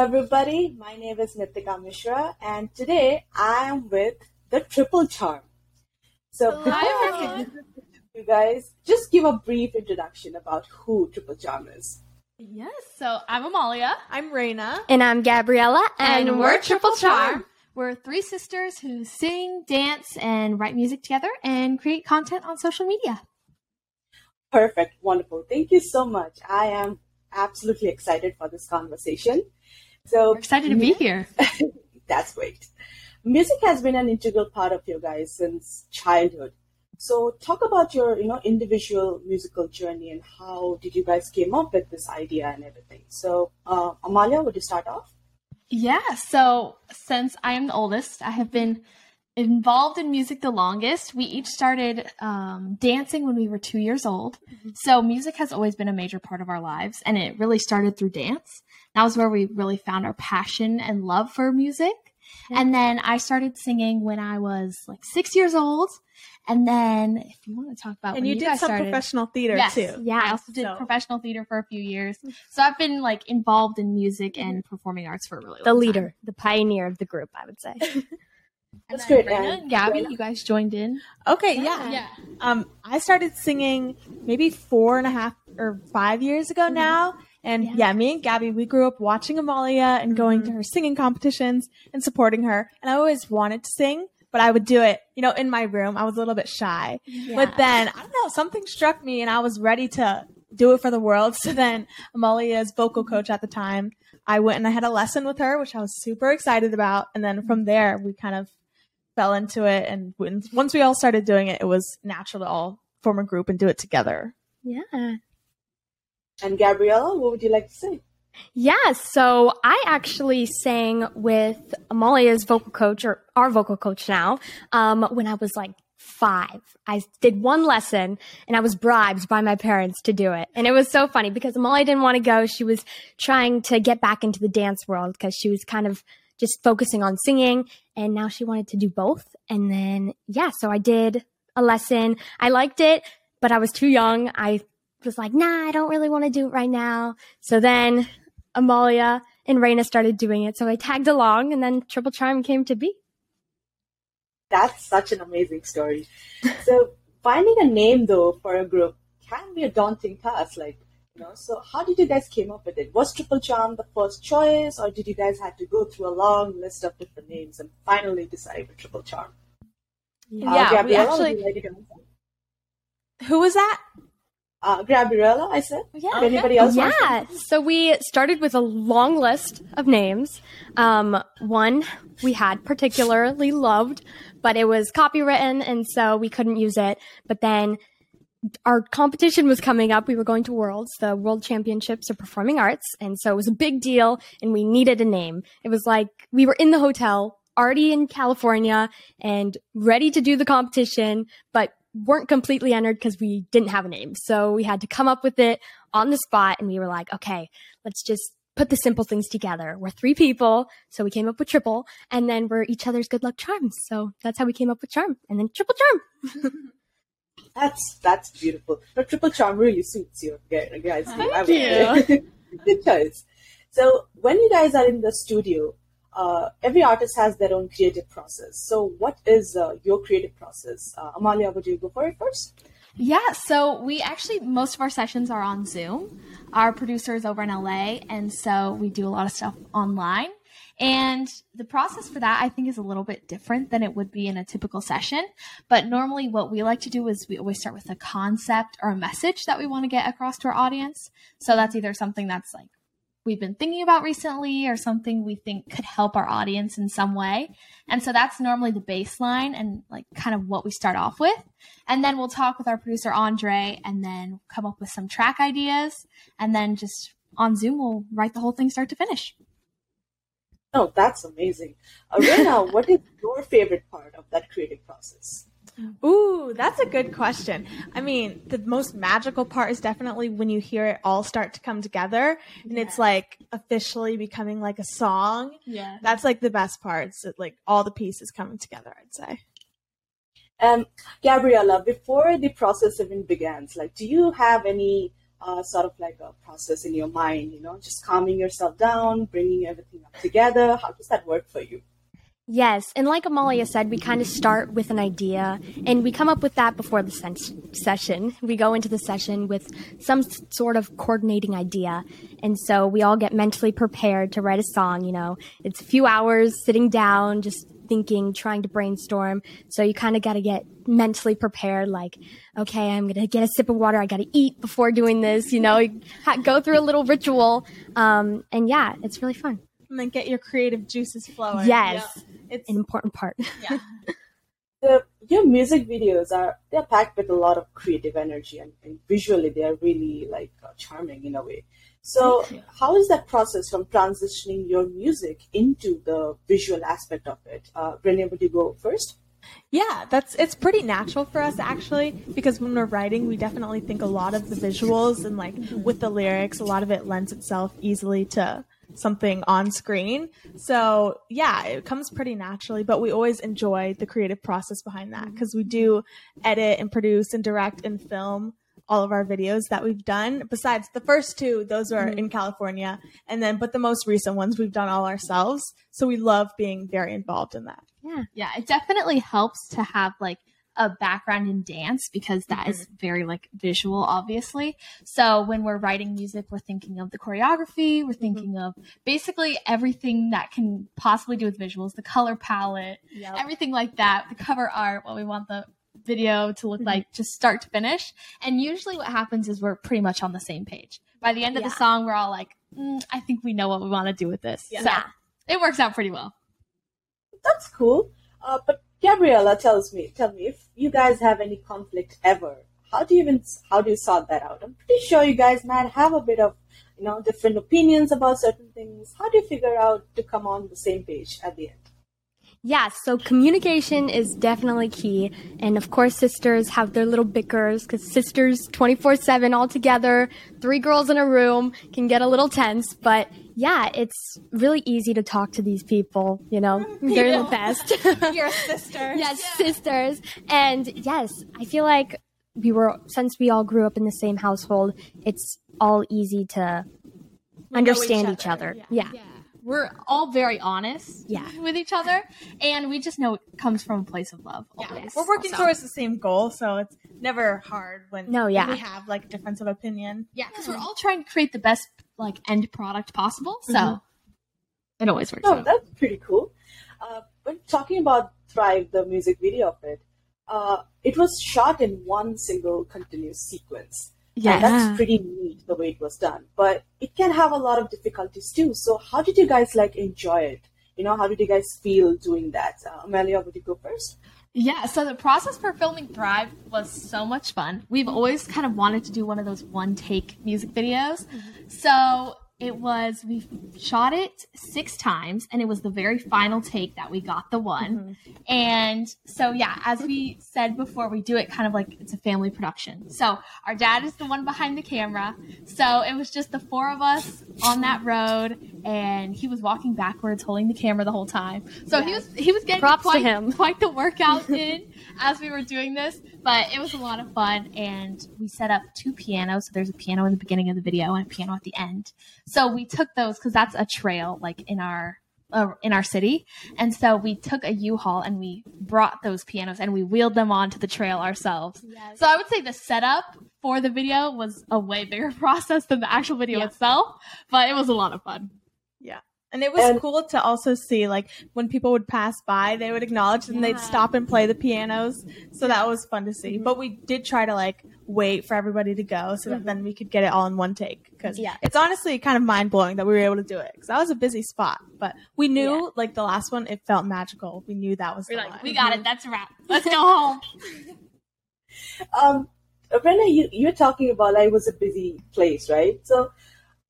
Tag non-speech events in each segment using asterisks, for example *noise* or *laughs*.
Hello, everybody. My name is Nitika Mishra, and today I am with the Triple Charm. So, before I introduce you guys, just give a brief introduction about who Triple Charm is. Yes, so I'm Amalia. I'm Raina. And I'm Gabriella. And, and we're Triple Charm. We're three sisters who sing, dance, and write music together and create content on social media. Perfect. Wonderful. Thank you so much. I am absolutely excited for this conversation. So We're excited to be here. *laughs* that's great. Music has been an integral part of your guys since childhood. So talk about your, you know, individual musical journey and how did you guys came up with this idea and everything. So uh, Amalia, would you start off? Yeah. So since I am the oldest, I have been involved in music the longest. We each started um, dancing when we were two years old. Mm-hmm. So music has always been a major part of our lives, and it really started through dance. That was where we really found our passion and love for music. And then I started singing when I was like six years old. And then, if you want to talk about, and you, you did some started, professional theater yes, too. Yeah, I also did so. professional theater for a few years. So I've been like involved in music and performing arts for a really the leader, time. the pioneer of the group, I would say. *laughs* That's good. Raina and Gabby, you guys joined in. Okay, yeah. yeah. Um, I started singing maybe four and a half or five years ago mm-hmm. now. And yeah. yeah. me and Gabby, we grew up watching Amalia and going mm-hmm. to her singing competitions and supporting her. And I always wanted to sing, but I would do it, you know, in my room. I was a little bit shy. Yeah. But then, I don't know, something struck me and I was ready to do it for the world. *laughs* So then Amalia's vocal coach at the time, I went and I had a lesson with her, which I was super excited about. And then from there, we kind of fell into it. And once we all started doing it, it was natural to all form a group and do it together. Yeah. And Gabriella, what would you like to say? Yeah, so I actually sang with Amalia's vocal coach, or our vocal coach now, um, when I was like five. I did one lesson and I was bribed by my parents to do it. And it was so funny because Amalia didn't want to go. She was trying to get back into the dance world because she was kind of just focusing on singing and now she wanted to do both. And then, yeah, so I did a lesson. I liked it, but I was too young. I was like, nah, I don't really want to do it right now. So then Amalia and Raina started doing it. So I tagged along and then Triple Charm came to be. That's such an amazing story. *laughs* so finding a name though for a group can be a daunting task. Like, you know, so how did you guys came up with it? Was Triple Charm the first choice or did you guys have to go through a long list of different names and finally decide with Triple Charm? Yeah, uh, we actually. Who was that? Uh, Gabriella, I said. Yeah. If anybody else Yeah. So we started with a long list of names. Um, one we had particularly loved, but it was copywritten, and so we couldn't use it. But then our competition was coming up. We were going to Worlds, the World Championships of Performing Arts, and so it was a big deal, and we needed a name. It was like we were in the hotel, already in California, and ready to do the competition, but weren't completely entered because we didn't have a name. So we had to come up with it on the spot and we were like, okay, let's just put the simple things together. We're three people, so we came up with triple, and then we're each other's good luck charms. So that's how we came up with charm, and then triple charm. *laughs* that's that's beautiful. The triple charm really suits you, guys. Thank I you. *laughs* Good choice. So when you guys are in the studio, uh, every artist has their own creative process. So, what is uh, your creative process? Uh, Amalia, would you go for it first? Yeah, so we actually, most of our sessions are on Zoom. Our producer is over in LA, and so we do a lot of stuff online. And the process for that, I think, is a little bit different than it would be in a typical session. But normally, what we like to do is we always start with a concept or a message that we want to get across to our audience. So that's either something that's like we've been thinking about recently or something we think could help our audience in some way. And so that's normally the baseline and like kind of what we start off with. And then we'll talk with our producer Andre and then come up with some track ideas and then just on Zoom we'll write the whole thing start to finish. Oh, that's amazing. Arena, *laughs* what is your favorite part of that creative process? Ooh, that's a good question. I mean, the most magical part is definitely when you hear it all start to come together and yeah. it's like officially becoming like a song. Yeah. That's like the best parts, like all the pieces coming together, I'd say. Um, Gabriella, before the process even begins, like, do you have any uh, sort of like a process in your mind, you know, just calming yourself down, bringing everything up together. How does that work for you? Yes, and like Amalia said, we kind of start with an idea and we come up with that before the sen- session. We go into the session with some sort of coordinating idea. And so we all get mentally prepared to write a song, you know. It's a few hours sitting down, just thinking, trying to brainstorm. So you kind of got to get mentally prepared like, okay, I'm going to get a sip of water. I got to eat before doing this, you know, *laughs* go through a little ritual. Um, and yeah, it's really fun. And then get your creative juices flowing. Yes. Yeah. It's An important part. yeah. *laughs* The, your music videos are they're packed with a lot of creative energy and, and visually they are really like uh, charming in a way. So how is that process from transitioning your music into the visual aspect of it? Uh, Renee, would you go first? Yeah, that's it's pretty natural for us actually because when we're writing, we definitely think a lot of the visuals and like with the lyrics, a lot of it lends itself easily to something on screen. So, yeah, it comes pretty naturally, but we always enjoy the creative process behind that mm-hmm. because we do edit and produce and direct and film all of our videos that we've done. Besides the first two, those are mm-hmm. in California, and then but the most recent ones we've done all ourselves. So we love being very involved in that. Yeah. Yeah, it definitely helps to have like a background in dance because that is very like visual, obviously. So when we're writing music, we're thinking of the choreography, we're thinking of basically everything that can possibly do with visuals, the color palette, everything like that, the cover art, what we want the video to look like, just start to finish. And usually what happens is we're pretty much on the same page. By the end of the song, we're all like, mm, I think we know what we want to do with this. Yeah. So it works out pretty well. That's cool. Uh, but Gabriella tells me, tell me if you guys have any conflict ever. How do you even how do you sort that out? I'm pretty sure you guys might have a bit of you know different opinions about certain things. How do you figure out to come on the same page at the end? Yeah, so communication is definitely key. And of course, sisters have their little bickers because sisters 24 7 all together, three girls in a room can get a little tense. But yeah, it's really easy to talk to these people. You know, they're the *laughs* best. *laughs* Your sisters. a sister. yes, sisters. And yes, I feel like we were, since we all grew up in the same household, it's all easy to understand each each other, other. Yeah. We're all very honest Yeah. with each other, and we just know it comes from a place of love. always. We're working So- towards the same goal, so it's never hard when No, yeah. we have like difference of opinion. Yeah, because we're mm. all trying to create the best like end product possible. So Mm-hmm. it always works Oh, out. that's pretty cool. Uh, when talking about Thrive, the music video of it, uh, it was shot in one single continuous sequence. And that's pretty neat the way it was done. But it can have a lot of difficulties too. So how did you guys like enjoy it? You know, how did you guys feel doing that? Uh, Amelia, would you go first? Yeah, so the process for filming Thrive was so much fun. We've always kind of wanted to do one of those one take music videos. Mm-hmm. So it was, we shot it six times, and it was the very final take that we got the one. Mm-hmm. And so, yeah, as we said before, we do it kind of like it's a family production. So our dad is the one behind the camera. So it was just the four of us on that road, and he was walking backwards, holding the camera the whole time. So he was he was getting Props to quite, him. quite the workout in as we were doing this, but it was a lot of fun. And we set up two pianos. So there's a piano in the beginning of the video and a piano at the end. So we took those because that's a trail like in our uh, in our city, and so we took a U-Haul and we brought those pianos and we wheeled them onto the trail ourselves. So I would say the setup for the video was a way bigger *laughs* process than the actual video Yeah. itself, but it was a lot of fun. And it was And- cool to also see like when people would pass by, they would acknowledge and they'd stop and play the pianos. So that was fun to see. But we did try to like wait for everybody to go so that then we could get it all in one take. Because Yeah. it's honestly kind of mind blowing that we were able to do it. Because that was a busy spot, but we knew like the last one, it felt magical. We knew that was We're the like, one. we got it. That's a wrap. Let's go home. *laughs* Um, Brenna, you, you're talking about like it was a busy place, right? So,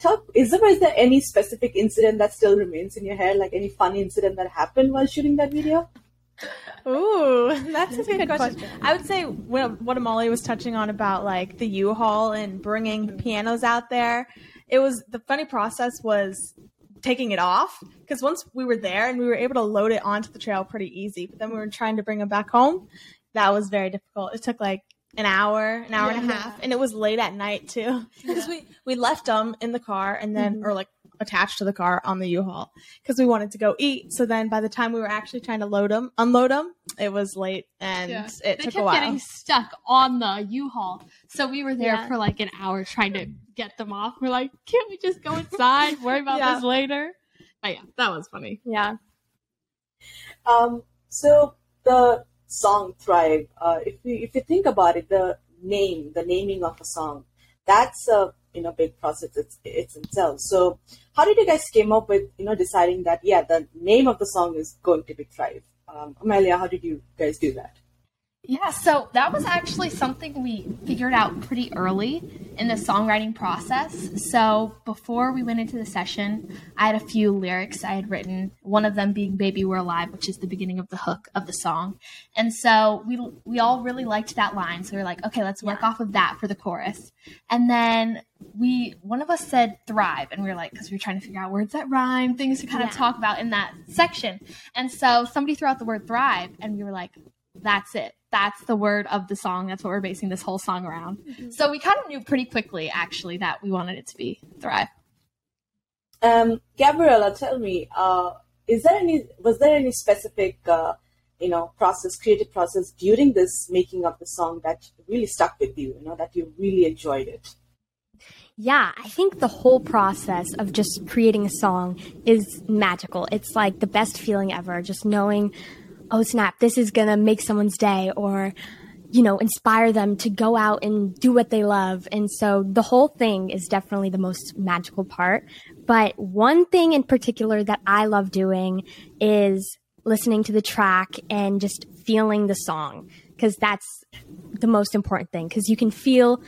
talk, is there, is there any specific incident that still remains in your head, like any funny incident that happened while shooting that video? Ooh, *laughs* that's a good, question. I would say what, what Amali was touching on about like the U-Haul and bringing the pianos out there. It was the funny process was taking it off because once we were there and we were able to load it onto the trail pretty easy, but then we were trying to bring them back home. That was very difficult. It took like an hour, an hour and a half, and it was late at night too because we we left them in the car and then Mm-hmm. or like attached to the car on the U-Haul because we wanted to go eat. So then by the time we were actually trying to load them, unload them, it was late and Yeah. it they took kept a while. getting stuck on the U-Haul. So we were there Yeah. for like an hour trying to get them off. We're like, can't we just go inside? Worry about Yeah. this later. But yeah, that was funny. Yeah. Um, so the song "Thrive," uh, if you if you think about it, the name, the naming of a song, that's a you know big process it's, it's itself. So how did you guys came up with you know deciding that yeah the name of the song is going to be "Thrive"? Um, Amelia, how did you guys do that? Yeah, so that was actually something we figured out pretty early in the songwriting process. So before we went into the session, I had a few lyrics I had written, one of them being Baby We're Alive, which is the beginning of the hook of the song. And so we we all really liked that line. So we were like, okay, let's work off of that for the chorus. And then we one of us said thrive and we were like because we were trying to figure out words that rhyme things to kind of talk about in that section and so somebody threw out the word thrive and we were like that's it that's the word of the song that's what we're basing this whole song around so we kind of knew pretty quickly actually that we wanted it to be thrive Um, Gabriella, tell me, uh, is there any was there any specific uh, you know process, creative process during this making of the song that really stuck with you? You know that you really enjoyed it. Yeah, I think the whole process of just creating a song is magical. It's like the best feeling ever, just knowing, oh snap, this is gonna make someone's day or, you know, inspire them to go out and do what they love. And so the whole thing is definitely the most magical part. But one thing in particular that I love doing is listening to the track and just feeling the song because that's the most important thing because you can feel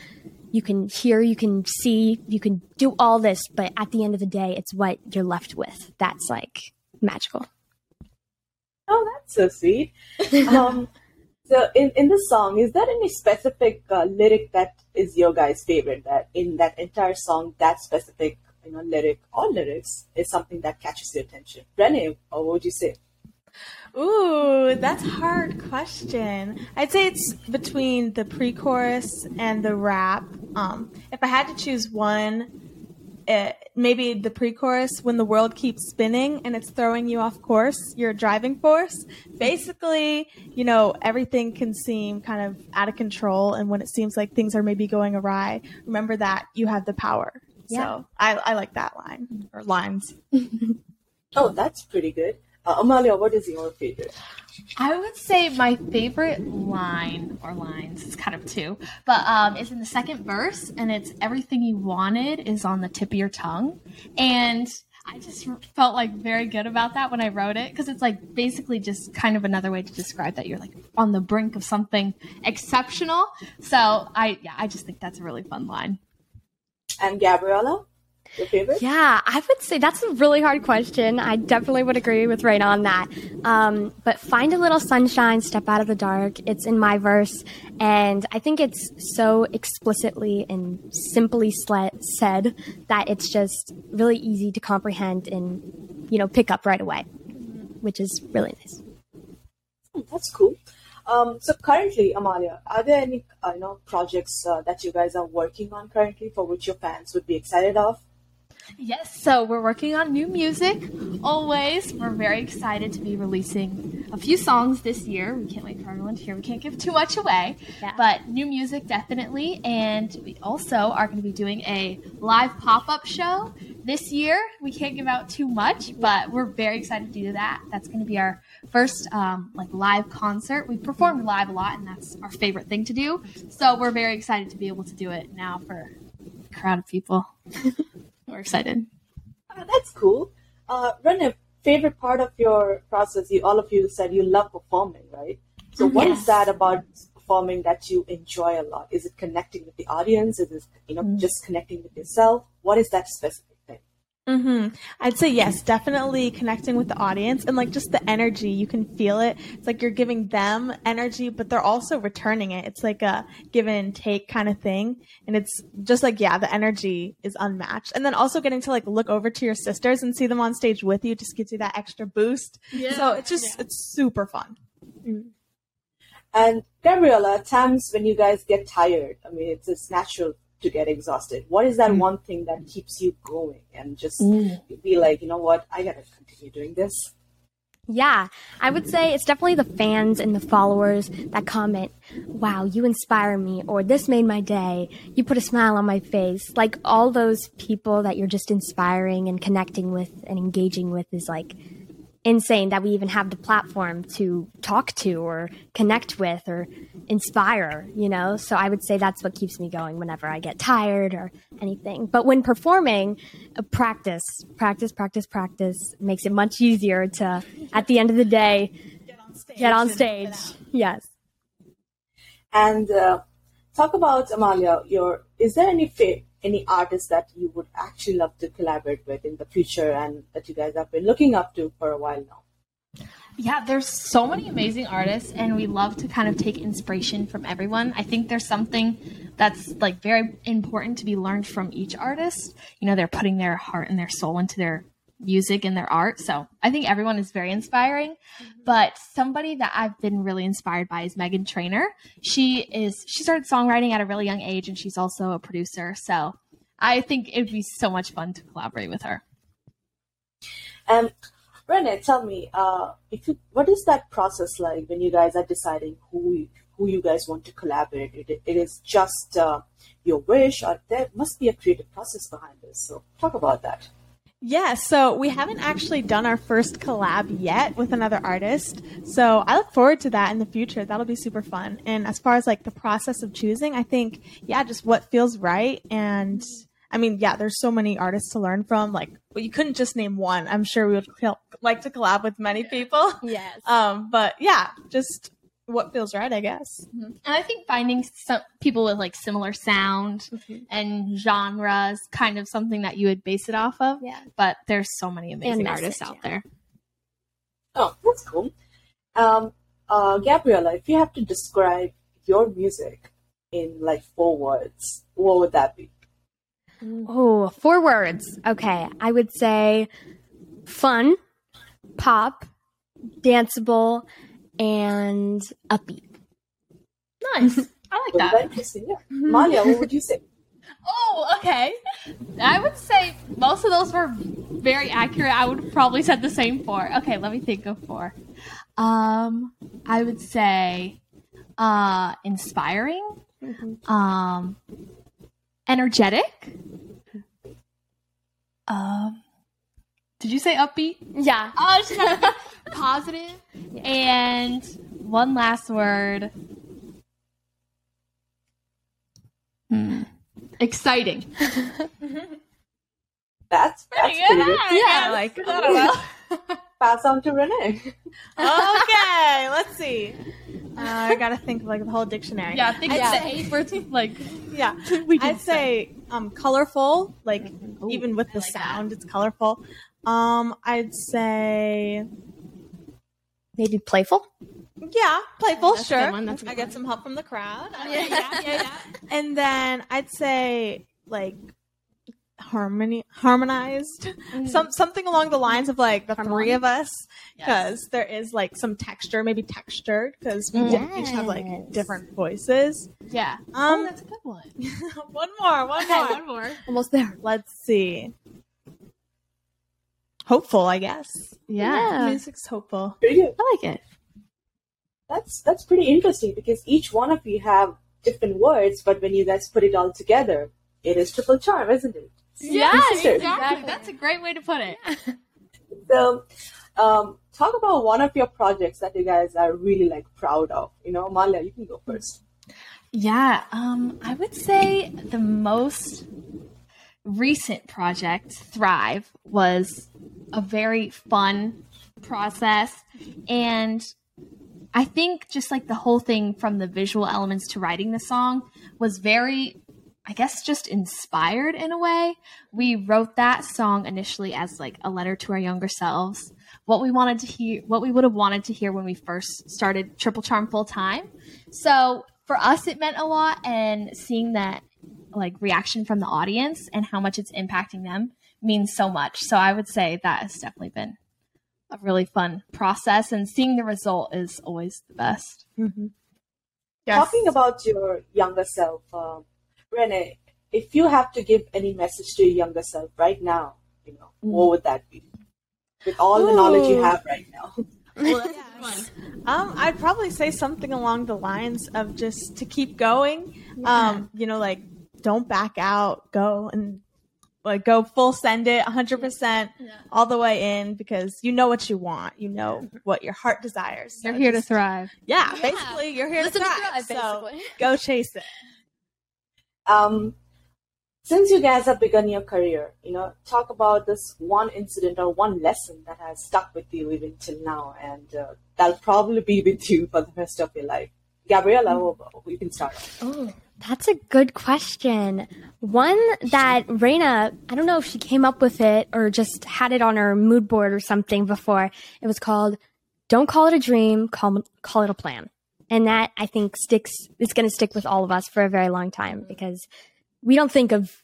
you can hear, you can see, you can do all this, but at the end of the day, it's what you're left with. That's like magical. Oh, that's so sweet. *laughs* um, so in in the song, is there any specific uh, lyric that is your guys' favorite? That in that entire song, that specific you know lyric or lyrics is something that catches your attention. Renee, or what would you say? Ooh, that's a hard question. I'd say it's between the pre-chorus and the rap. Um, if I had to choose one, it, maybe the pre-chorus when the world keeps spinning and it's throwing you off course, your driving force. Basically, you know, everything can seem kind of out of control, and when it seems like things are maybe going awry, remember that you have the power. Yeah. So I, I like that line or lines. *laughs* Oh, that's pretty good. Uh, Amalia, what is your favorite? I would say my favorite line or lines, it's kind of two, but um, is in the second verse, and it's everything you wanted is on the tip of your tongue. And I just felt like very good about that when I wrote it because it's like basically just kind of another way to describe that you're like on the brink of something exceptional. So I, yeah, I just think that's a really fun line. And Gabriella, your favorite? Yeah, I would say that's a really hard question. I definitely would agree with Rain on that. Um, but find a little sunshine, step out of the dark. It's in my verse, and I think it's so explicitly and simply said that it's just really easy to comprehend and you know pick up right away, which is really nice. Hmm, That's cool. Um, so currently, Amalia, are there any uh, you know projects uh, that you guys are working on currently for which your fans would be excited of? Yes, so we're working on new music always. We're very excited to be releasing a few songs this year. We can't wait for everyone to hear. We can't give too much away, Yeah. but new music definitely. And we also are going to be doing a live pop up show this year. We can't give out too much, but we're very excited to do that. That's going to be our first um, like live concert. We've performed live a lot, and that's our favorite thing to do. So we're very excited to be able to do it now for a crowd of people. *laughs* we're excited. Uh, that's cool. Uh, Renee, favorite part of your process? You all of you said you love performing, right? So what is Yes. that about performing that you enjoy a lot? Is it connecting with the audience? Is it you know just connecting with yourself? What is that specific thing? hmm I'd say yes, definitely connecting with the audience and like just the energy. You can feel it. It's like you're giving them energy, but they're also returning it. It's like a give and take kind of thing. And it's just like, yeah, the energy is unmatched. And then also getting to like look over to your sisters and see them on stage with you just gives you that extra boost. So it's just, it's super fun. And Gabriella, times when you guys get tired, I mean, it's, it's natural to get exhausted. What is that mm. one thing that keeps you going and just mm. be like, you know what, I gotta continue doing this? Yeah, I would say it's definitely the fans and the followers that comment, wow, you inspire me, or this made my day, you put a smile on my face. Like all those people that you're just inspiring and connecting with and engaging with is like insane that we even have the platform to talk to or connect with or inspire, you know? So I would say that's what keeps me going whenever I get tired or anything. But when performing, uh, practice, practice, practice, practice makes it much easier to, at the end of the day, get on stage. Get on stage. Yes. And uh, talk about Amalia. Your is there any fa- any artists that you would actually love to collaborate with in the future and that you guys have been looking up to for a while now? Yeah, there's so many amazing artists, and we love to kind of take inspiration from everyone. I think there's something that's like very important to be learned from each artist. You know, they're putting their heart and their soul into their music and their art. So I think everyone is very inspiring. Mm-hmm. But somebody that I've been really inspired by is Meghan Trainor. She is she started songwriting at a really young age and she's also a producer. So I think it'd be so much fun to collaborate with her. Um Renee, tell me, uh, if you, what is that process like when you guys are deciding who you, who you guys want to collaborate? It, it is just uh, your wish, or there must be a creative process behind this. So talk about that. Yeah, so we haven't actually done our first collab yet with another artist. So I look forward to that in the future. That'll be super fun. And as far as like the process of choosing, I think, yeah, just what feels right. And I mean, yeah, there's so many artists to learn from. Like, well, you couldn't just name one. I'm sure we would feel, like to collab with many people. Yes. *laughs* Um, but yeah, just what feels right, I guess. Mm-hmm. And I think finding some people with like similar sound mm-hmm. and genres kind of something that you would base it off of. Yeah. But there's so many amazing message, artists out yeah. there. Oh, that's cool. Um, uh, Gabriella, if you have to describe your music in like four words, what would that be? Oh, four words. Okay. I would say fun, pop, danceable, and upbeat. Nice. I like that. Interesting. Yeah. Malia, what would you say? *laughs* Oh, okay. I would say most of those were very accurate. I would probably said the same four. Okay, let me think of four. Um, I would say uh inspiring. Mm-hmm. Um energetic. Um did you say upbeat? Yeah. *laughs* Oh, positive. Yeah. And one last word. Hmm. Exciting. that's *laughs* that's pretty good. Yeah, like I don't know. Pass on to Renee. okay, *laughs* let's see. Uh, I gotta think of like the whole dictionary. Yeah, think I'd say, eight words. Like, yeah, *laughs* I'd say um, colorful. Like Ooh, even with the like sound, that. it's colorful. Um, I'd say maybe playful. Yeah, playful. That's sure. One, I get some help from the crowd. yeah, yeah, yeah. *laughs* And then I'd say like harmony harmonized mm-hmm. some something along the lines of like the Harmony. three of us because yes. there is like some texture maybe textured because we yes. each have like different voices yeah um oh, that's a good one *laughs* one more one more *laughs* one more almost there let's see hopeful, I guess. Yeah. yeah. Music's hopeful. Pretty good. I like it. That's that's pretty interesting because each one of you have different words, but when you guys put it all together, it is triple charm, isn't it? Yeah, exactly. That's a great way to put it. *laughs* so, um, talk about one of your projects that you guys are really like proud of. You know, Malia, you can go first. Yeah, um, I would say the most recent project, Thrive, was a very fun process. And I think just like the whole thing from the visual elements to writing the song was very, I guess, just inspired in a way. We wrote that song initially as like a letter to our younger selves, what we wanted to hear, what we would have wanted to hear when we first started Triple Charm full time. So for us, it meant a lot. And seeing that like reaction from the audience and how much it's impacting them means so much. So I would say that has definitely been a really fun process, and seeing the result is always the best. Mm-hmm. Yes. Talking about your younger self, um, Renee, if you have to give any message to your younger self right now, you know, what would that be? With all the knowledge you have right now. Yes. *laughs* Um, I'd probably say something along the lines of just to keep going. Um, you know, like don't back out, go and like go full send it 100% all the way in because you know what you want. You know what your heart desires. So You're here to thrive. Yeah, basically, you're here Listen to to thrive. thrive, so go chase it. Um, since you guys have begun your career, you know, talk about this one incident or one lesson that has stuck with you even till now, and uh, that'll probably be *laughs* with you for the rest of your life. Gabriella, oh, you can start. Oh, that's a good question. One that Raina, I don't know if she came up with it or just had it on her mood board or something before. It was called "Don't Call It a Dream, Call Call It a Plan," and that I think sticks. It's going to stick with all of us for a very long time because we don't think of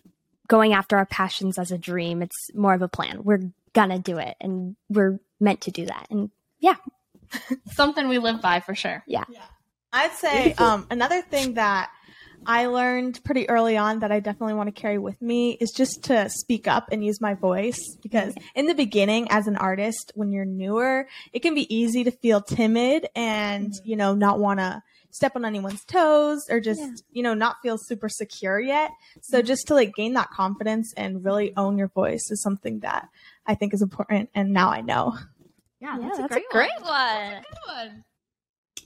going after our passions as a dream. It's more of a plan. We're gonna do it, and we're meant to do that. And yeah, *laughs* Something we live by for sure. Yeah. I'd say um, another thing that I learned pretty early on that I definitely want to carry with me is just to speak up and use my voice because mm-hmm. in the beginning as an artist when you're newer it can be easy to feel timid and mm-hmm. you know not want to step on anyone's toes or just Yeah. you know not feel super secure yet. So mm-hmm. just to like gain that confidence and really own your voice is something that I think is important and now I know. Yeah, yeah, that's, that's a great, one. one.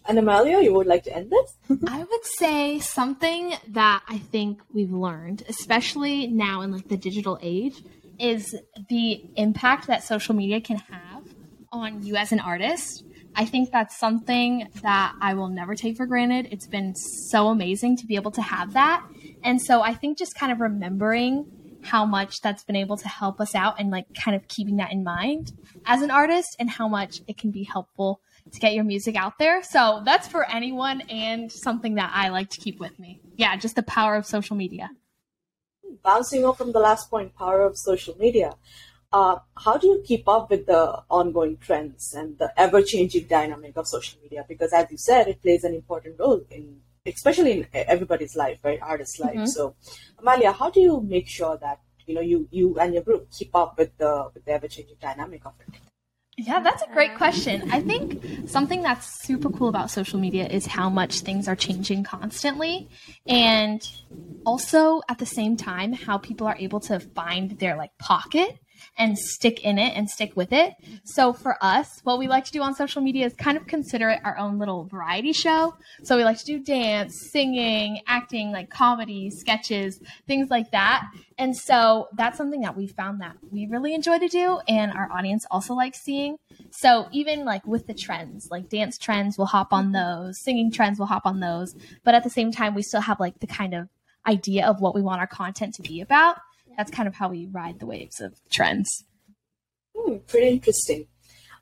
And Amalia, you would like to end this? *laughs* I would say something that I think we've learned, especially now in like the digital age, is the impact that social media can have on you as an artist. I think that's something that I will never take for granted. It's been so amazing to be able to have that. And so I think just kind of remembering how much that's been able to help us out and like kind of keeping that in mind as an artist and how much it can be helpful to get your music out there. So that's for anyone and something that I like to keep with me. Yeah, just the power of social media. Bouncing off from the last point, power of social media. Uh, how do you keep up with the ongoing trends and the ever-changing dynamic of social media? Because, as you said, it plays an important role in, especially in everybody's life, right, artist's life. Mhm. So, Amalia, how do you make sure that you know you you and your group keep up with the with the ever-changing dynamic of it? Yeah, that's a great question. I think something that's super cool about social media is how much things are changing constantly. And also at the same time, how people are able to find their like pocket and stick in it and stick with it. So for us, what we like to do on social media is kind of consider it our own little variety show. So we like to do dance, singing, acting, like comedy, sketches, things like that. And so that's something that we found that we really enjoy to do and our audience also likes seeing. So even like with the trends, like dance trends, we'll hop on those, singing trends, we'll hop on those. But at the same time, we still have like the kind of idea of what we want our content to be about. That's kind of how we ride the waves of trends. Hmm, pretty interesting.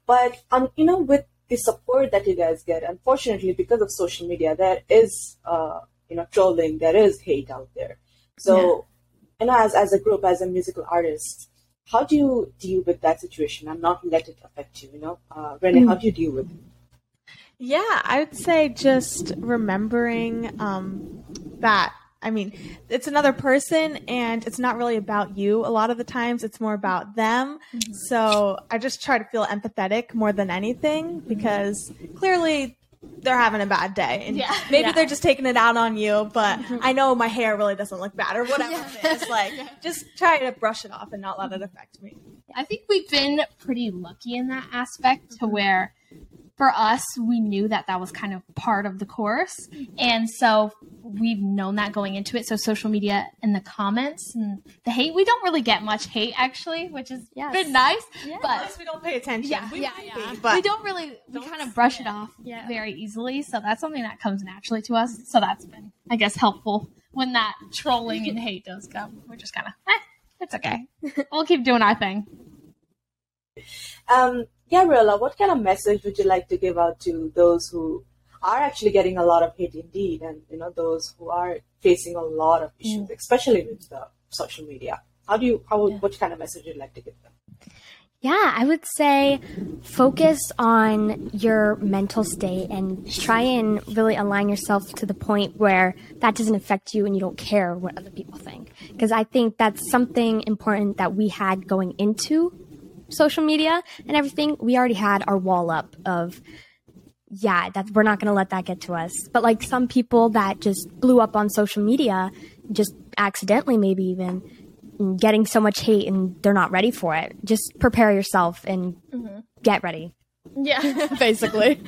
But um, you know, with the support that you guys get, unfortunately, because of social media, there is uh, you know, trolling, there is hate out there. So, you know, as as a group, as a musical artist, how do you deal with that situation and not let it affect you? You know, uh, Renee, how do you deal with it? Yeah, I would say just remembering um, that. I mean, it's another person and it's not really about you. A lot of the times it's more about them. Mm-hmm. So I just try to feel empathetic more than anything mm-hmm. because clearly they're having a bad day. And Yeah. maybe Yeah. they're just taking it out on you, but mm-hmm. I know my hair really doesn't look bad or whatever it is. Like, just try to brush it off and not let it affect me. I think we've been pretty lucky in that aspect to where for us, we knew that that was kind of part of the course. And so we've known that going into it. So social media and the comments and the hate, we don't really get much hate actually, which has Yes. been nice. At But least we don't pay attention. Yeah, we yeah, might yeah. be, but we don't really, we Don't- kind of brush it off Yeah. very easily. So that's something that comes naturally to us. So that's been, I guess, helpful when that trolling and hate does come. We're just kind of, eh, it's okay. *laughs* we'll keep doing our thing. Um, Gabriella, what kind of message would you like to give out to those who are actually getting a lot of hate indeed, and you know those who are facing a lot of issues, mm. especially with the social media? How do you how would what kind of message would you like to give them? Yeah, I would say focus on your mental state and try and really align yourself to the point where that doesn't affect you and you don't care what other people think. Because I think that's something important that we had going into social media and everything. We already had our wall up of, yeah, that we're not going to let that get to us. But like some people that just blew up on social media, just accidentally, maybe even getting so much hate and they're not ready for it. Just prepare yourself and mm-hmm. get ready. Yeah, *laughs* *laughs* basically.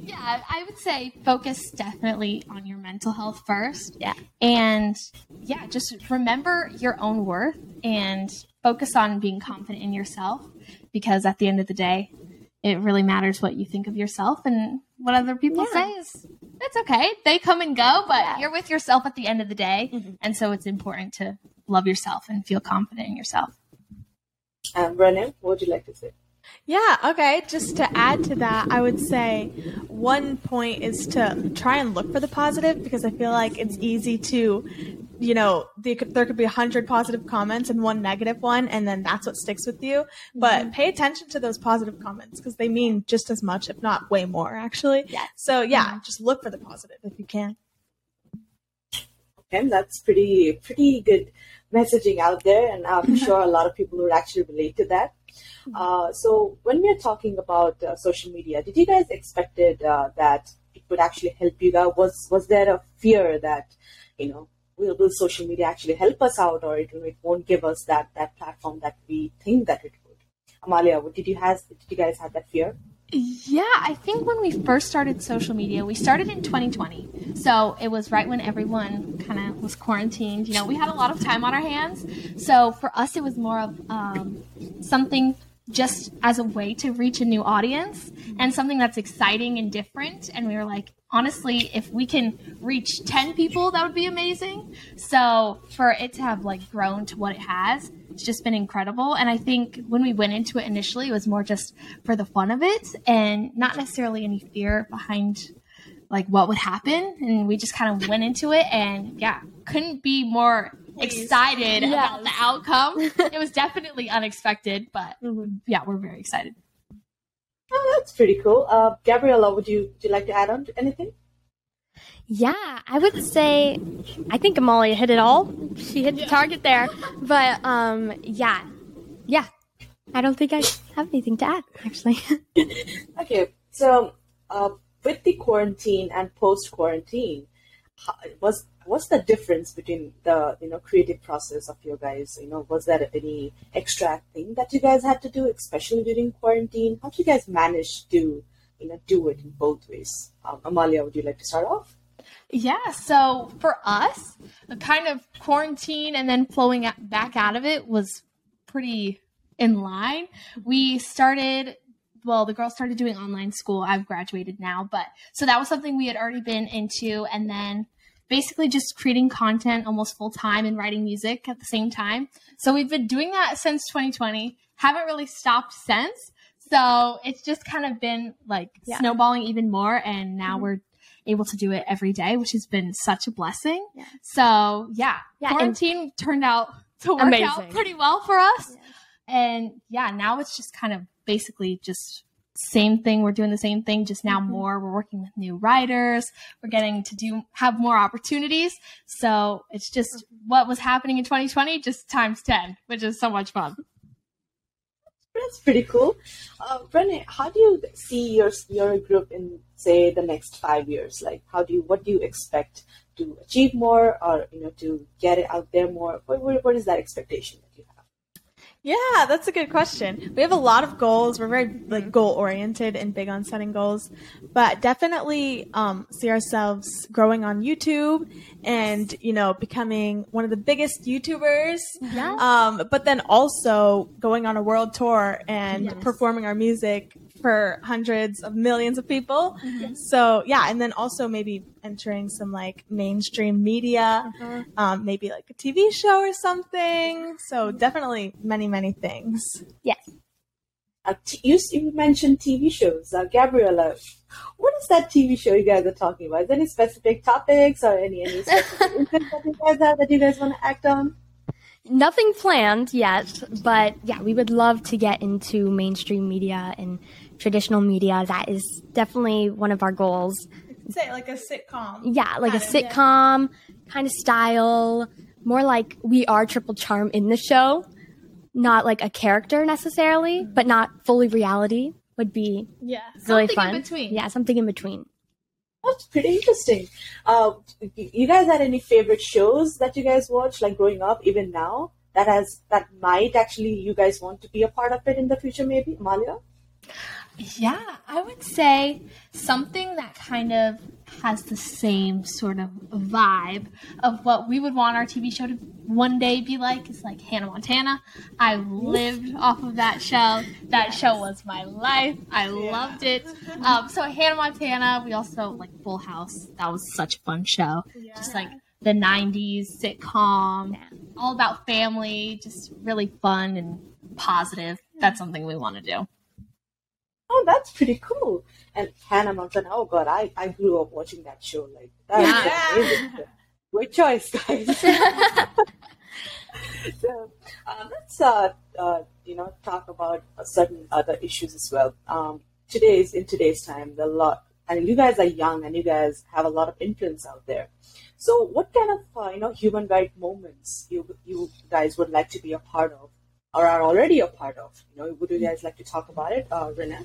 yeah, I would say focus definitely on your mental health first. Yeah. And yeah, just remember your own worth and focus on being confident in yourself because at the end of the day, it really matters what you think of yourself and what other people yeah. say is it's okay. They come and go, but yeah. you're with yourself at the end of the day. Mm-hmm. And so it's important to love yourself and feel confident in yourself. Um, Brennan, what would you like to say? Yeah, okay. Just to add to that, I would say one point is to try and look for the positive because I feel like it's easy to, you know, could, there could be a hundred positive comments and one negative one, and then that's what sticks with you. But mm-hmm. pay attention to those positive comments because they mean just as much, if not way more, actually. Yeah. So yeah, mm-hmm. just look for the positive if you can. Okay, that's pretty pretty good messaging out there, and I'm *laughs* sure a lot of people would actually relate to that. Uh, so when we are talking about uh, social media, did you guys expected uh, that it would actually help you guys? Was was there a fear that you know will, will social media actually help us out, or it, it won't give us that that platform that we think that it would? Amalia, did you did you guys have that fear? Yeah, I think when we first started social media, we started in 2020. So it was right when everyone kind of was quarantined. You know, we had a lot of time on our hands. So for us, it was more of um, something just as a way to reach a new audience and something that's exciting and different. And we were like, honestly, if we can reach 10 people, that would be amazing. So for it to have like grown to what it has, it's just been incredible. And I think when we went into it initially, it was more just for the fun of it and not necessarily any fear behind like what would happen. And we just kind of went into it and yeah, couldn't be more excited yes. about the outcome. *laughs* it was definitely unexpected, but mm-hmm. yeah, we're very excited. Oh, that's pretty cool. Uh, Gabriella, would you would you like to add on to anything? Yeah, I would say I think Amalia hit it all. She hit the target there. But um yeah. Yeah. I don't think I have anything to add, actually. *laughs* okay. So uh, with the quarantine and post quarantine, was what's the difference between the you know creative process of your guys? You know, was there any extra thing that you guys had to do, especially during quarantine? How did you guys manage to you know do it in both ways? Um, Amalia, would you like to start off? Yeah, so for us, the kind of quarantine and then flowing back out of it was pretty in line. We started well, the girls started doing online school. I've graduated now, but so that was something we had already been into and then basically just creating content almost full time and writing music at the same time. So we've been doing that since 2020. Haven't really stopped since. So it's just kind of been like yeah. snowballing even more. And now mm-hmm. we're able to do it every day, which has been such a blessing. Yeah. So yeah, yeah quarantine and- turned out to work Amazing. out pretty well for us. Yeah. And yeah, now it's just kind of basically just same thing. We're doing the same thing, just now mm-hmm. more. We're working with new writers. We're getting to do have more opportunities. So it's just mm-hmm. what was happening in 2020, just times 10, which is so much fun. That's pretty cool. Uh, Brené, how do you see your your group in say the next five years? Like, how do you what do you expect to achieve more, or you know, to get it out there more? What, what is that expectation that you have? Yeah, that's a good question. We have a lot of goals. We're very like goal oriented and big on setting goals, but definitely um, see ourselves growing on YouTube and you know becoming one of the biggest YouTubers. Yeah. Um, but then also going on a world tour and yes. performing our music for hundreds of millions of people. Mm-hmm. So yeah, and then also maybe entering some like mainstream media, uh-huh. um, maybe like a TV show or something. So definitely many many things. Yes. Uh, t- you, you mentioned TV shows, uh, Gabriella. What is that TV show you guys are talking about? Is there any specific topics or any any specific *laughs* that you guys have that you guys want to act on? nothing planned yet, but yeah, we would love to get into mainstream media and traditional media. That is definitely one of our goals. Say like a sitcom. Yeah, like a Kind of, yeah. sitcom kind of style, more like we are Triple Charm in the show, not like a character necessarily, but not fully reality would be Yeah. really Something in fun. between. Yeah, something in between. That's pretty interesting. Uh, you guys had any favorite shows that you guys watched, like growing up, even now, that has that might actually you guys want to be a part of it in the future, maybe, Amalia? Yeah, I would say something that kind of has the same sort of vibe of what we would want our TV show to one day be like is like Hannah Montana. I lived off of that show. That show was my life. I loved it. *laughs* Um, so Hannah Montana. We also like Full House. That was such a fun show. Just like the '90s sitcom, all about family. Just really fun and positive. That's something we want to do. That's pretty cool. And Hannah Montana. Oh God, I, I grew up watching that show. Like that's Yeah. amazing. Great choice, guys. *laughs* so uh, let's uh, uh, you know talk about uh, certain other issues as well. Um, today's in today's time, the lot. And you guys are young, and you guys have a lot of influence out there. So, what kind of uh, you know human right moments you you guys would like to be a part of, or are already a part of? You know, would you guys like to talk about it, uh, Renee?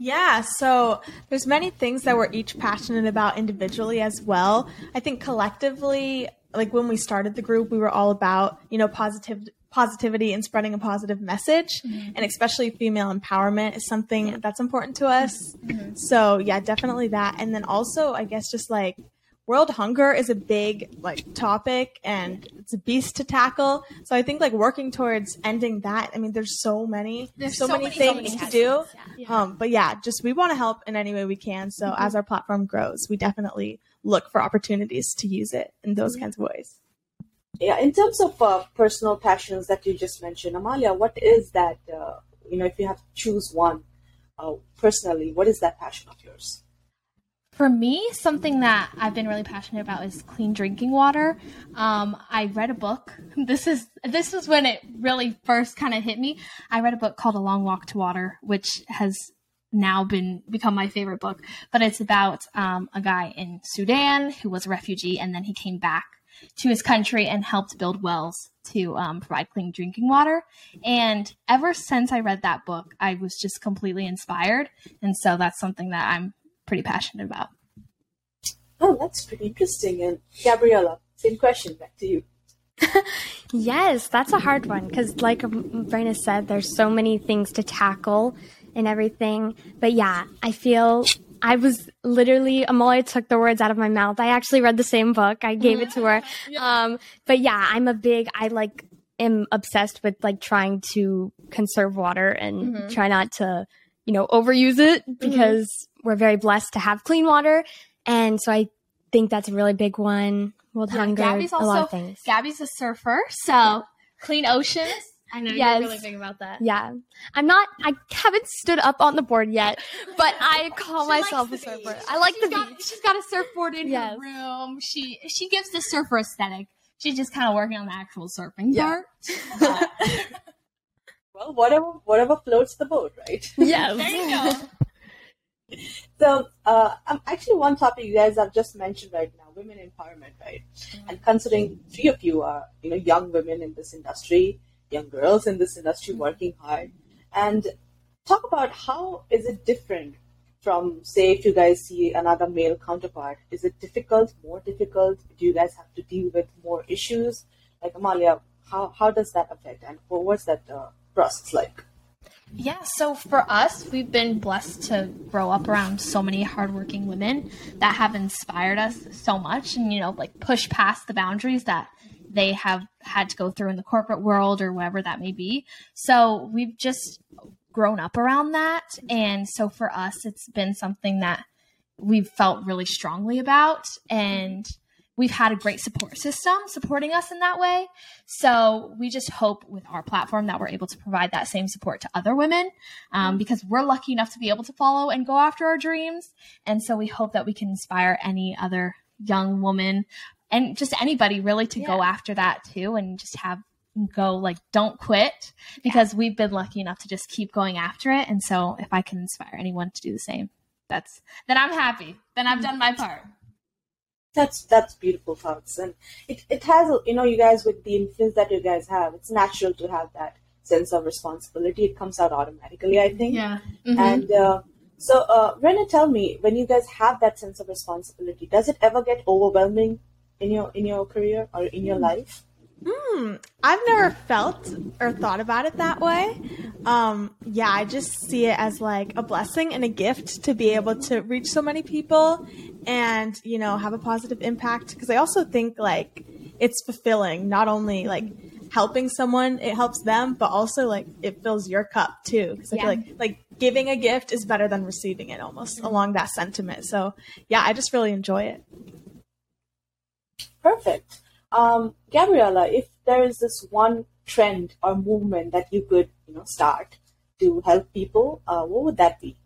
Yeah, so there's many things that we're each passionate about individually as well. I think collectively, like when we started the group, we were all about, you know, positive positivity and spreading a positive message mm-hmm. and especially female empowerment is something that's important to us. Mm-hmm. So, yeah, definitely that. And then also, I guess just like world hunger is a big like topic and it's a beast to tackle. So I think like working towards ending that, I mean there's so many There's so, so many many- so things many to do. hazards, Um, but yeah, just we want to help in any way we can. So as our platform grows, we definitely look for opportunities to use it in those kinds of ways. Yeah, in terms of uh, personal passions that you just mentioned, Amalia, what is that? Uh, you know, if you have to choose one uh, personally, what is that passion of yours? For me, something that I've been really passionate about is clean drinking water. Um, I read a book. *laughs* This is this is when it really first kind of hit me. I read a book called A Long Walk to Water, which has now been become my favorite book. But it's about um, a guy in Sudan who was a refugee, and then he came back to his country and helped build wells to um, provide clean drinking water. And ever since I read that book, I was just completely inspired, and so that's something that I'm pretty passionate about. Oh, that's pretty interesting. And Gabriella, same question back to you. *laughs* Yes, that's a hard one because, like Brina said, there's so many things to tackle and everything. But yeah, I feel I was literally Amalia took the words out of my mouth. I actually read the same book. I gave it to her. *laughs* Um, but yeah, I'm a big. I like am obsessed with like trying to conserve water and try not to, you know, overuse it because we're very blessed to have clean water, and so I think that's a really big one. World hunger, Gabby's a lot of things. Gabby's a surfer, so clean oceans. I know Yes. you're really big about that. Yeah. I'm not, I haven't stood up on the board yet, *laughs* but I call myself a surfer. I like the She's got, beach. she's got a surfboard in Yes. her room. She she gives the surfer aesthetic. She's just kind of working on the actual surfing Yeah. part. *laughs* Well, whatever, whatever floats the boat, right? Yes. there you go. So, uh, um, actually, one topic you guys have just mentioned right now, women empowerment, right? And considering three of you are, you know, young women in this industry, young girls in this industry working hard, and talk about how is it different from, say, if you guys see another male counterpart? Is it difficult, more difficult? Do you guys have to deal with more issues? Like Amalia, how how does that affect, and what's that uh, process like? Yeah, so for us, we've been blessed to grow up around so many hardworking women that have inspired us so much and, you know, like push past the boundaries that they have had to go through in the corporate world or whatever that may be. So we've just grown up around that. And so for us, it's been something that we've felt really strongly about. And we've had a great support system supporting us in that way. So we just hope with our platform that we're able to provide that same support to other women um, because we're lucky enough to be able to follow and go after our dreams. And so we hope that we can inspire any other young woman and just anybody really to go after that too and just have go like don't quit because we've been lucky enough to just keep going after it. And so if i can inspire anyone to do the same that's then i'm happy. Then i've done my part that's that's beautiful thoughts and it, it has you know you guys with the influence that you guys have it's natural to have that sense of responsibility it comes out automatically i think yeah mm-hmm. and uh, so uh, Rena, tell me when you guys have that sense of responsibility does it ever get overwhelming in your in your career or in your life Hmm. I've never felt or thought about it that way. Um, yeah, I just see it as like a blessing and a gift to be able to reach so many people and, you know, have a positive impact. Cause I also think like it's fulfilling, not only like helping someone, it helps them, but also like it fills your cup too. Cause I yeah. feel like, like giving a gift is better than receiving it almost mm-hmm. along that sentiment. So yeah, I just really enjoy it. Perfect. Um, Gabriella, if there is this one trend or movement that you could, you know, start to help people, uh, what would that be?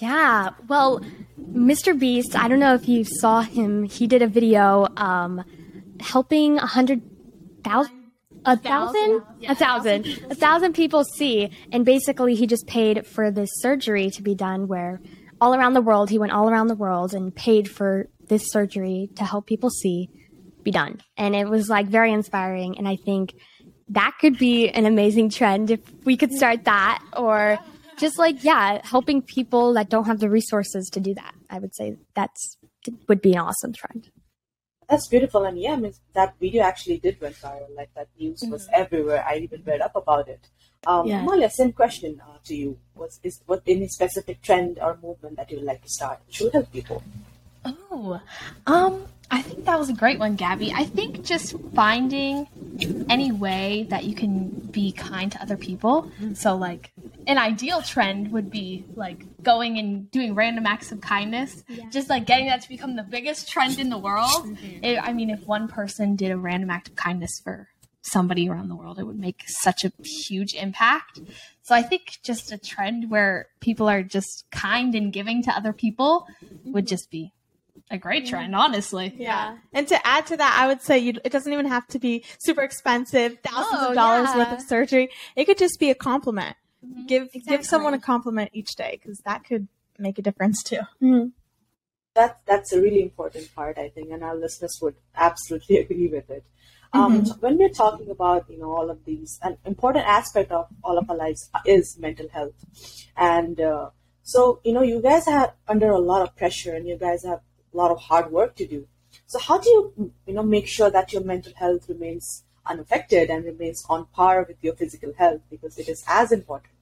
Yeah, well, MrBeast, I don't know if you saw him. He did a video um, helping a hundred thousand. A thousand? Yeah. A thousand. A thousand people see. And basically, he just paid for this surgery to be done where all around the world, he went all around the world and paid for this surgery to help people see be done. And it was like very inspiring. And I think that could be an amazing trend if we could start that or just like, yeah, helping people that don't have the resources to do that. I would say that's would be an awesome trend. That's beautiful, and yeah, I mean, that video actually did went viral. Like that news was mm-hmm. everywhere. I even read up about it. Um, yeah. Amalia, same question uh, to you: Was is what any specific trend or movement that you would like to start, which would help people? Oh, um, I think that was a great one, Gabby. I think just finding any way that you can be kind to other people. So, like, an ideal trend would be like going and doing random acts of kindness, yeah. just like getting that to become the biggest trend in the world. *laughs* Mm-hmm. It, I mean, if one person did a random act of kindness for somebody around the world, it would make such a huge impact. So, I think just a trend where people are just kind and giving to other people would just be a great trend, honestly. Yeah. And to add to that, I would say you, it doesn't even have to be super expensive, thousands oh, of dollars yeah. worth of surgery. It could just be a compliment. Mm-hmm. Give exactly. give someone a compliment each day because that could make a difference too. Mm-hmm. That that's a really important part, I think, and our listeners would absolutely *laughs* agree with it. Um, mm-hmm. When we're talking about you know all of these, an important aspect of all of our lives is mental health, and uh, so you know you guys are under a lot of pressure, and you guys have a lot of hard work to do. So how do you, you know, make sure that your mental health remains unaffected and remains on par with your physical health because it is as important,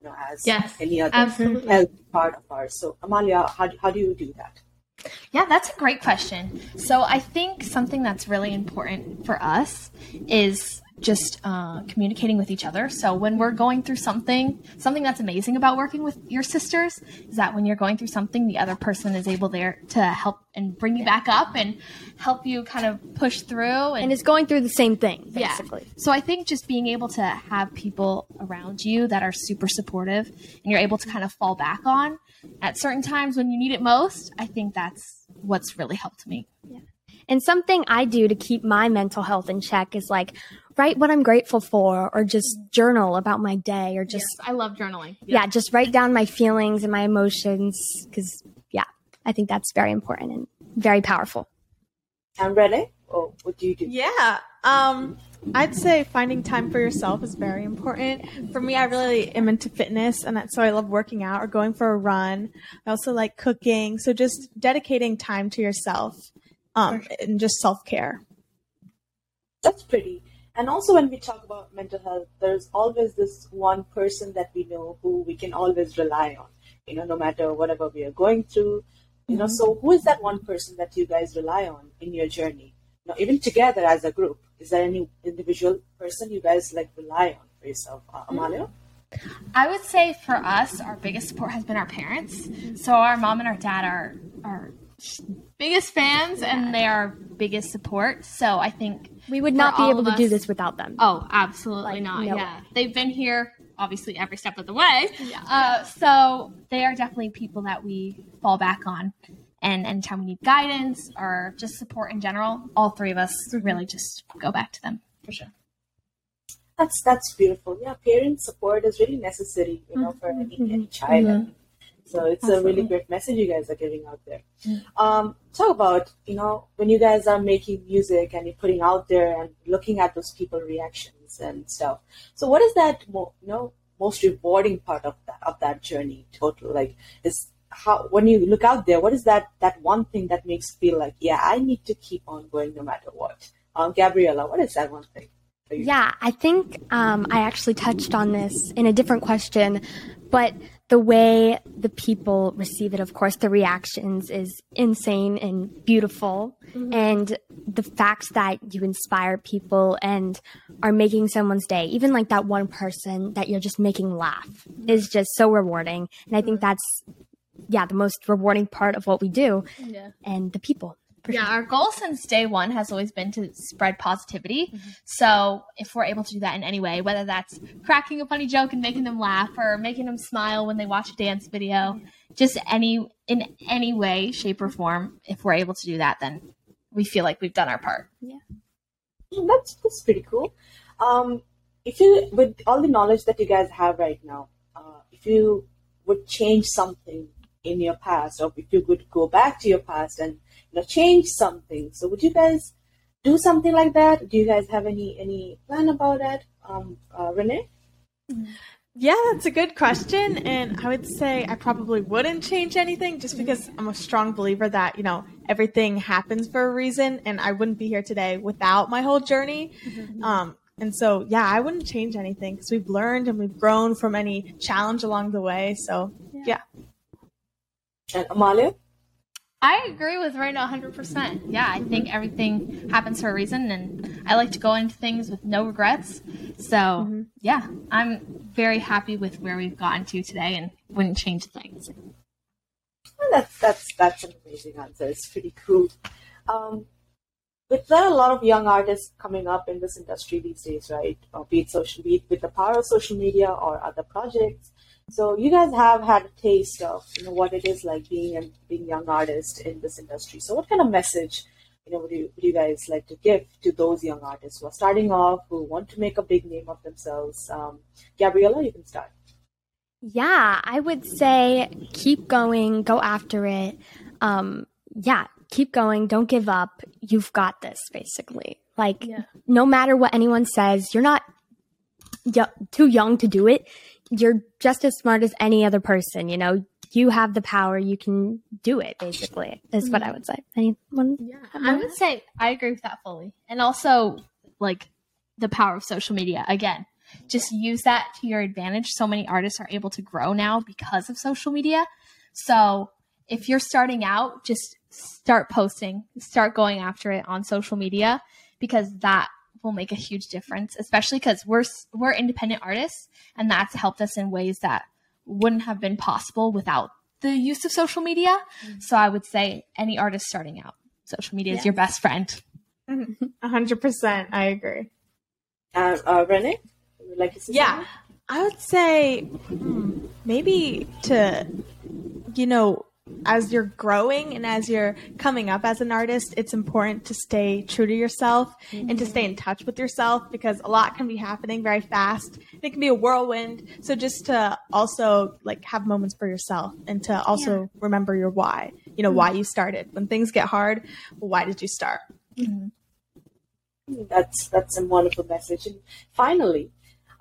you know, as yes, any other absolutely. health part of ours. So Amalia, how do, how do you do that? Yeah, that's a great question. So I think something that's really important for us is just uh, communicating with each other. So when we're going through something, something that's amazing about working with your sisters is that when you're going through something, the other person is able there to help and bring you back up and help you kind of push through. And, and is going through the same thing, basically. Yeah. So I think just being able to have people around you that are super supportive and you're able to kind of fall back on at certain times when you need it most, I think that's what's really helped me. Yeah. And something I do to keep my mental health in check is like write what I'm grateful for or just journal about my day or just yes, I love journaling. Yeah. yeah, just write down my feelings and my emotions cuz yeah, I think that's very important and very powerful. And Renee, oh, what do you do? Yeah. Um I'd say finding time for yourself is very important. For me, I really am into fitness, and that's so I love working out or going for a run. I also like cooking. So just dedicating time to yourself um, and just self care. That's pretty. And also, when we talk about mental health, there's always this one person that we know who we can always rely on. You know, no matter whatever we are going through. You mm-hmm. know, so who is that one person that you guys rely on in your journey? You know, even together as a group, is there any individual person you guys like rely on for yourself, uh, Amalia? I would say for us, our biggest support has been our parents. So our mom and our dad are are biggest fans yeah. and they are biggest support. So I think we would not be able to us, do this without them. Oh, absolutely like, not. No. Yeah, they've been here obviously every step of the way. Yeah. Uh, so they are definitely people that we fall back on. And anytime we need guidance or just support in general, all three of us really just go back to them. for sure. That's that's beautiful. Yeah, parent support is really necessary, you know, for any, any child. Mhm. So it's a really great message you guys are giving out there. Um, talk about you know when you guys are making music and you're putting out there and looking at those people reactions and stuff. So what is that mo- you know most rewarding part of that of that journey total? Like is how when you look out there, what is that that one thing that makes you feel like yeah I need to keep on going no matter what? Um, Gabriella, what is that one thing? Yeah, I think um, I actually touched on this in a different question, but the way the people receive it, of course, the reactions is insane and beautiful. Mm-hmm. And the fact that you inspire people and are making someone's day, even like that one person that you're just making laugh, mm-hmm. is just so rewarding. And I think mm-hmm. that's, yeah, the most rewarding part of what we do Yeah. and the people. Yeah, our goal since day one has always been to spread positivity. So if we're able to do that in any way, whether that's cracking a funny joke and making them laugh, or making them smile when they watch a dance video, just any in any way, shape, or form, if we're able to do that, then we feel like we've done our part. Yeah, That's that's pretty cool. Um, if you, with all the knowledge that you guys have right now, uh, if you would change something in your past, or if you could go back to your past and you know change something, so would you guys do something like that? Do you guys have any any plan about that, um, uh, Renee? Yeah, that's a good question. And I would say I probably wouldn't change anything just because I'm a strong believer that, you know, everything happens for a reason and I wouldn't be here today without my whole journey. Um, and so, yeah, I wouldn't change anything because we've learned and we've grown from any challenge along the way. So, yeah. And Amalia? I agree with Raina 100%. Yeah, I think everything happens for a reason, and I like to go into things with no regrets. So, yeah, I'm very happy with where we've gotten to today and wouldn't change things. Well, that's that's that's an amazing answer. It's pretty cool. Um, with there are a lot of young artists coming up in this industry these days, right? Or be it social, be it with the power of social media or other projects. So you guys have had a taste of you know what it is like being a being young artist in this industry. So what kind of message you know would you would you guys like to give to those young artists who are starting off, who want to make a big name of themselves? Um, Gabriella, you can start. Yeah, I would say keep going, go after it. Um, yeah, keep going, don't give up. You've got this, basically. Like, Yeah. no matter what anyone says, you're not y- too young to do it. You're just as smart as any other person, you know? You have the power, you can do it, basically, is what I mm-hmm. would say. Anyone? Yeah, I would say I agree with that fully. And also, like, the power of social media. Again, just use that to your advantage. So many artists are able to grow now because of social media. So if you're starting out, just start posting, start going after it on social media because that will make a huge difference, especially because we're we're independent artists, and that's helped us in ways that wouldn't have been possible without the use of social media. So I would say any artist starting out, social media is your best friend. A hundred percent. I agree. Uh, uh, Renee, would you like to say Yeah, something? I would say hmm, maybe to, you know, as you're growing and as you're coming up as an artist, it's important to stay true to yourself and to stay in touch with yourself because a lot can be happening very fast. It can be a whirlwind. So just to also like have moments for yourself and to also remember your why, you know, why you started. When things get hard, well, why did you start? That's that's a wonderful message. And finally,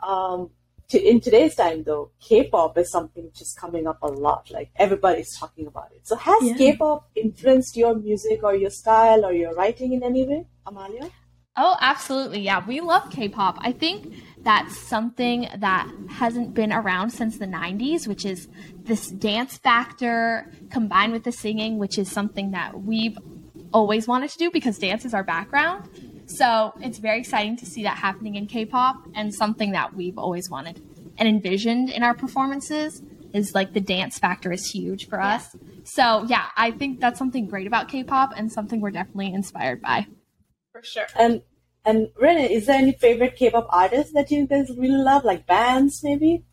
um, in today's time, though, K-pop is something which is coming up a lot. Like everybody's talking about it. So, has Yeah. K-pop influenced your music or your style or your writing in any way, Amalia? Oh, absolutely. Yeah, we love K-pop. I think that's something that hasn't been around since the 90s, which is this dance factor combined with the singing, which is something that we've always wanted to do because dance is our background. So, it's very exciting to see that happening in K-pop and something that we've always wanted and envisioned in our performances is like the dance factor is huge for us. So, yeah, I think that's something great about K-pop and something we're definitely inspired by. For sure. And and Renee, is there any favorite K-pop artist that you guys really love, like bands maybe?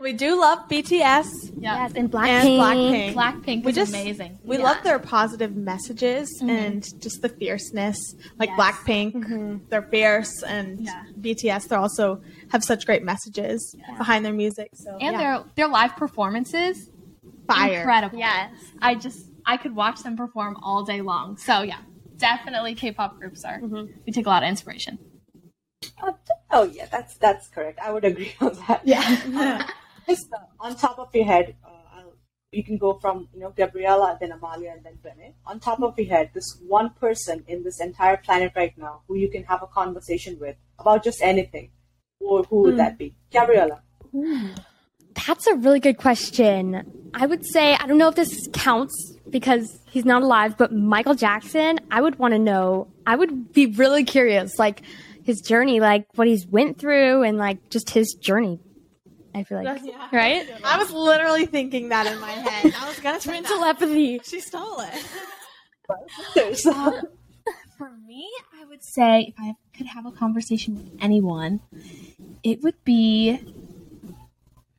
We do love BTS Yeah. Yes, and Blackpink. and Blackpink. Blackpink is just- amazing. We Yeah. love their positive messages and just the fierceness. Like Yes. Blackpink, they're fierce, and Yeah. BTS, they also have such great messages behind their music. So and yeah. their their live performances fire. incredible. Yes. I just I could watch them perform all day long. So yeah, definitely K-pop groups are. We take a lot of inspiration. Uh, oh yeah, that's that's correct. I would agree *laughs* on that. Yeah. *laughs* Just uh, on top of your head, uh, I'll, you can go from you know Gabriella, then Amalia, and then Bene. On top of your head, this one person in this entire planet right now who you can have a conversation with about just anything. Or who would that be? Gabriella. That's a really good question. I would say, I don't know if this counts because he's not alive, but Michael Jackson, I would want to know, I would be really curious, like his journey, like what he's went through and like just his journey. I feel like, Yeah. right? I was literally thinking that in my head. I was gonna say Twin telepathy. She stole it. There's- *laughs* For me, I would say if I could have a conversation with anyone, it would be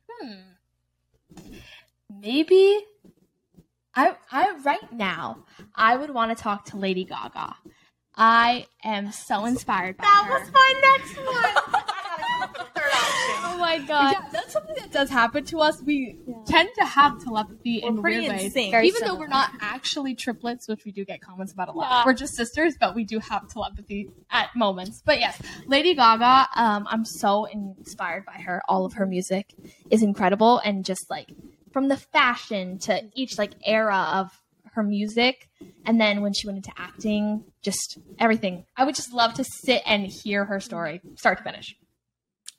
hmm, maybe I I right now I would want to talk to Lady Gaga. I am so inspired by That her. was my next one. *laughs* Oh my god. yeah, that's something that does happen to us. We tend to have telepathy in pretty weird in ways. Very Even though we're not actually triplets, which we do get comments about a lot. Yeah. We're just sisters, but we do have telepathy at moments. But yes, Lady Gaga, um, I'm so inspired by her. All of her music is incredible, and just like from the fashion to each like era of her music, and then when she went into acting, just everything. I would just love to sit and hear her story, start to finish.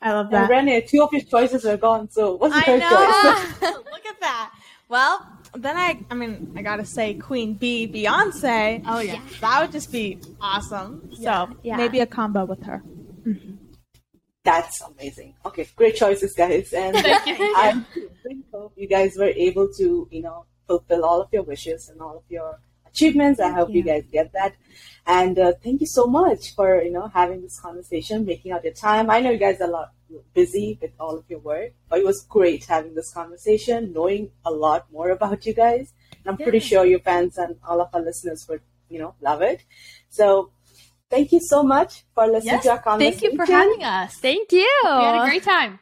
I love and that. Rene, two of your choices are gone. So what's I your choice? *laughs* *laughs* Look at that. Well, then I, I mean, I gotta say, Queen B, Beyonce. Oh yeah. That would just be awesome. So Yeah. maybe a combo with her. Mm-hmm. That's amazing. Okay, great choices, guys. And Thank you. *laughs* I really hope you guys were able to, you know, fulfill all of your wishes and all of your achievements. I hope you. guys get that. And uh, thank you so much for, you know, having this conversation, making out your time. I know you guys are a lot busy with all of your work, but it was great having this conversation, knowing a lot more about you guys. And I'm pretty sure your fans and all of our listeners would, you know, love it. So thank you so much for listening Yes, to our conversation. Thank you for having us. Thank you. We had a great time.